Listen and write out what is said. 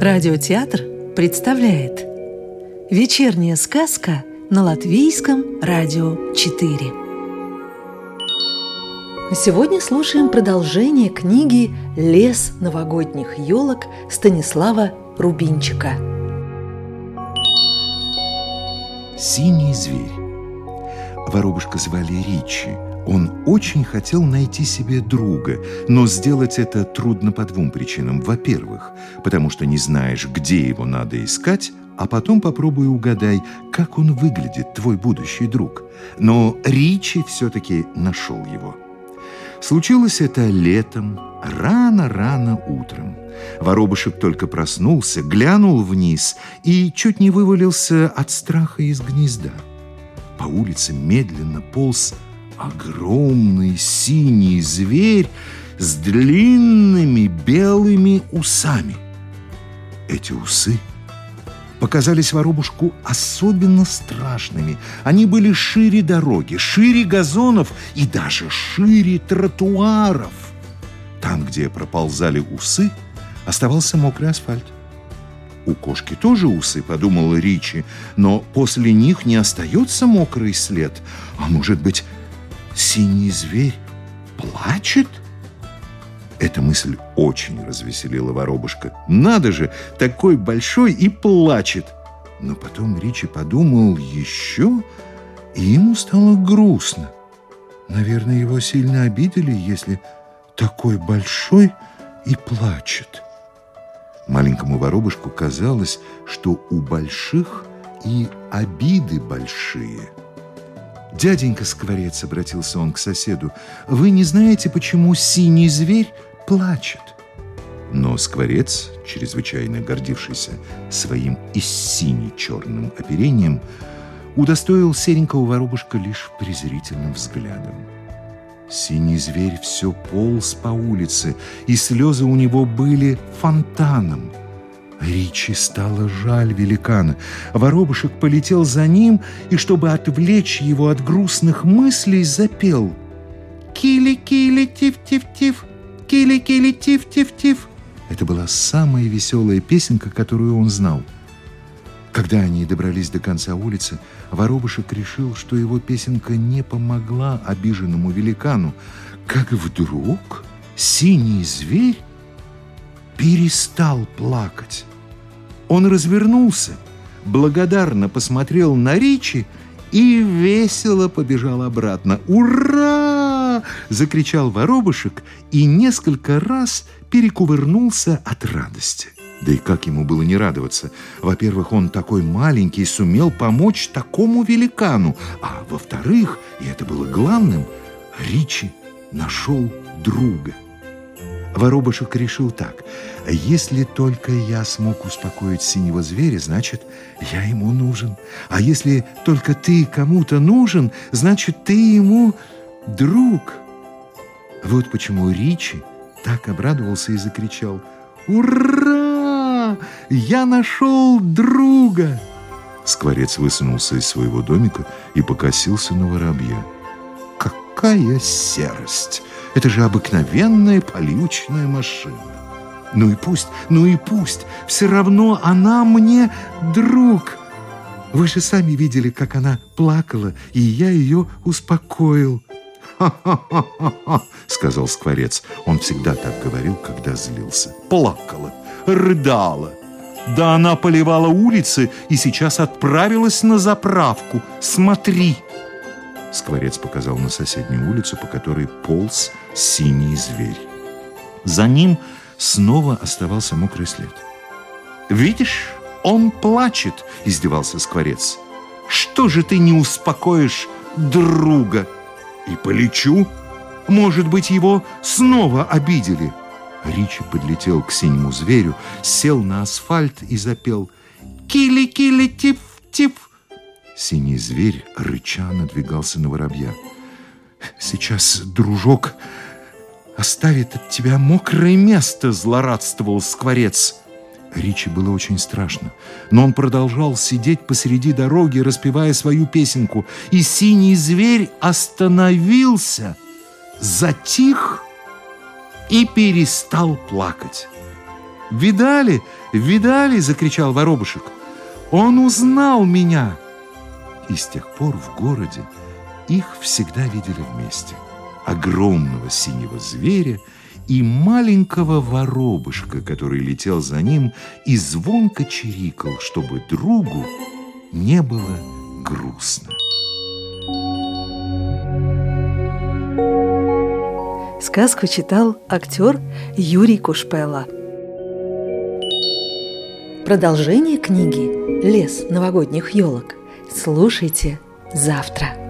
Радиотеатр представляет Вечерняя сказка на Латвийском радио 4 Сегодня слушаем продолжение книги «Лес новогодних елок» Станислава Рубинчика. Синий зверь Воробушка звали Ричи – он очень хотел найти себе друга, но сделать это трудно по двум причинам. Во-первых, потому что не знаешь, где его надо искать, а потом попробуй угадай, как он выглядит, твой будущий друг. Но Ричи все-таки нашел его. Случилось это летом, рано-рано утром. Воробушек только проснулся, глянул вниз и чуть не вывалился от страха из гнезда. По улице медленно полз огромный синий зверь с длинными белыми усами. Эти усы показались воробушку особенно страшными. Они были шире дороги, шире газонов и даже шире тротуаров. Там, где проползали усы, оставался мокрый асфальт. У кошки тоже усы, подумала Ричи, но после них не остается мокрый след. А может быть, синий зверь плачет? Эта мысль очень развеселила воробушка. Надо же, такой большой и плачет. Но потом Ричи подумал еще, и ему стало грустно. Наверное, его сильно обидели, если такой большой и плачет. Маленькому воробушку казалось, что у больших и обиды большие – «Дяденька Скворец», — обратился он к соседу, — «вы не знаете, почему синий зверь плачет?» Но Скворец, чрезвычайно гордившийся своим и сине-черным оперением, удостоил серенького воробушка лишь презрительным взглядом. Синий зверь все полз по улице, и слезы у него были фонтаном — Ричи стало жаль великана. Воробушек полетел за ним и, чтобы отвлечь его от грустных мыслей, запел «Кили-кили, тиф-тиф-тиф, кили-кили, тиф-тиф-тиф». Это была самая веселая песенка, которую он знал. Когда они добрались до конца улицы, Воробушек решил, что его песенка не помогла обиженному великану, как вдруг синий зверь перестал плакать. Он развернулся, благодарно посмотрел на Ричи и весело побежал обратно. «Ура!» – закричал воробушек и несколько раз перекувырнулся от радости. Да и как ему было не радоваться? Во-первых, он такой маленький сумел помочь такому великану, а во-вторых, и это было главным, Ричи нашел друга – Воробушек решил так. Если только я смог успокоить синего зверя, значит, я ему нужен. А если только ты кому-то нужен, значит, ты ему друг. Вот почему Ричи так обрадовался и закричал. «Ура! Я нашел друга!» Скворец высунулся из своего домика и покосился на воробья. «Какая серость!» Это же обыкновенная полючная машина. Ну и пусть, ну и пусть, все равно она мне друг. Вы же сами видели, как она плакала, и я ее успокоил. «Ха-ха-ха-ха!» — сказал Скворец. Он всегда так говорил, когда злился. Плакала, рыдала. Да она поливала улицы и сейчас отправилась на заправку. Смотри!» Скворец показал на соседнюю улицу, по которой полз синий зверь. За ним снова оставался мокрый след. «Видишь, он плачет!» – издевался Скворец. «Что же ты не успокоишь друга?» «И полечу. Может быть, его снова обидели?» Ричи подлетел к синему зверю, сел на асфальт и запел «Кили-кили-тип-тип!» Синий зверь, рыча, надвигался на воробья. «Сейчас, дружок, оставит от тебя мокрое место!» – злорадствовал скворец. Ричи было очень страшно, но он продолжал сидеть посреди дороги, распевая свою песенку, и синий зверь остановился, затих и перестал плакать. Видали? Видали?» – закричал воробушек. «Он узнал меня!» И с тех пор в городе их всегда видели вместе. Огромного синего зверя и маленького воробушка, который летел за ним и звонко чирикал, чтобы другу не было грустно. Сказку читал актер Юрий Кушпела. Продолжение книги «Лес новогодних елок» слушайте завтра.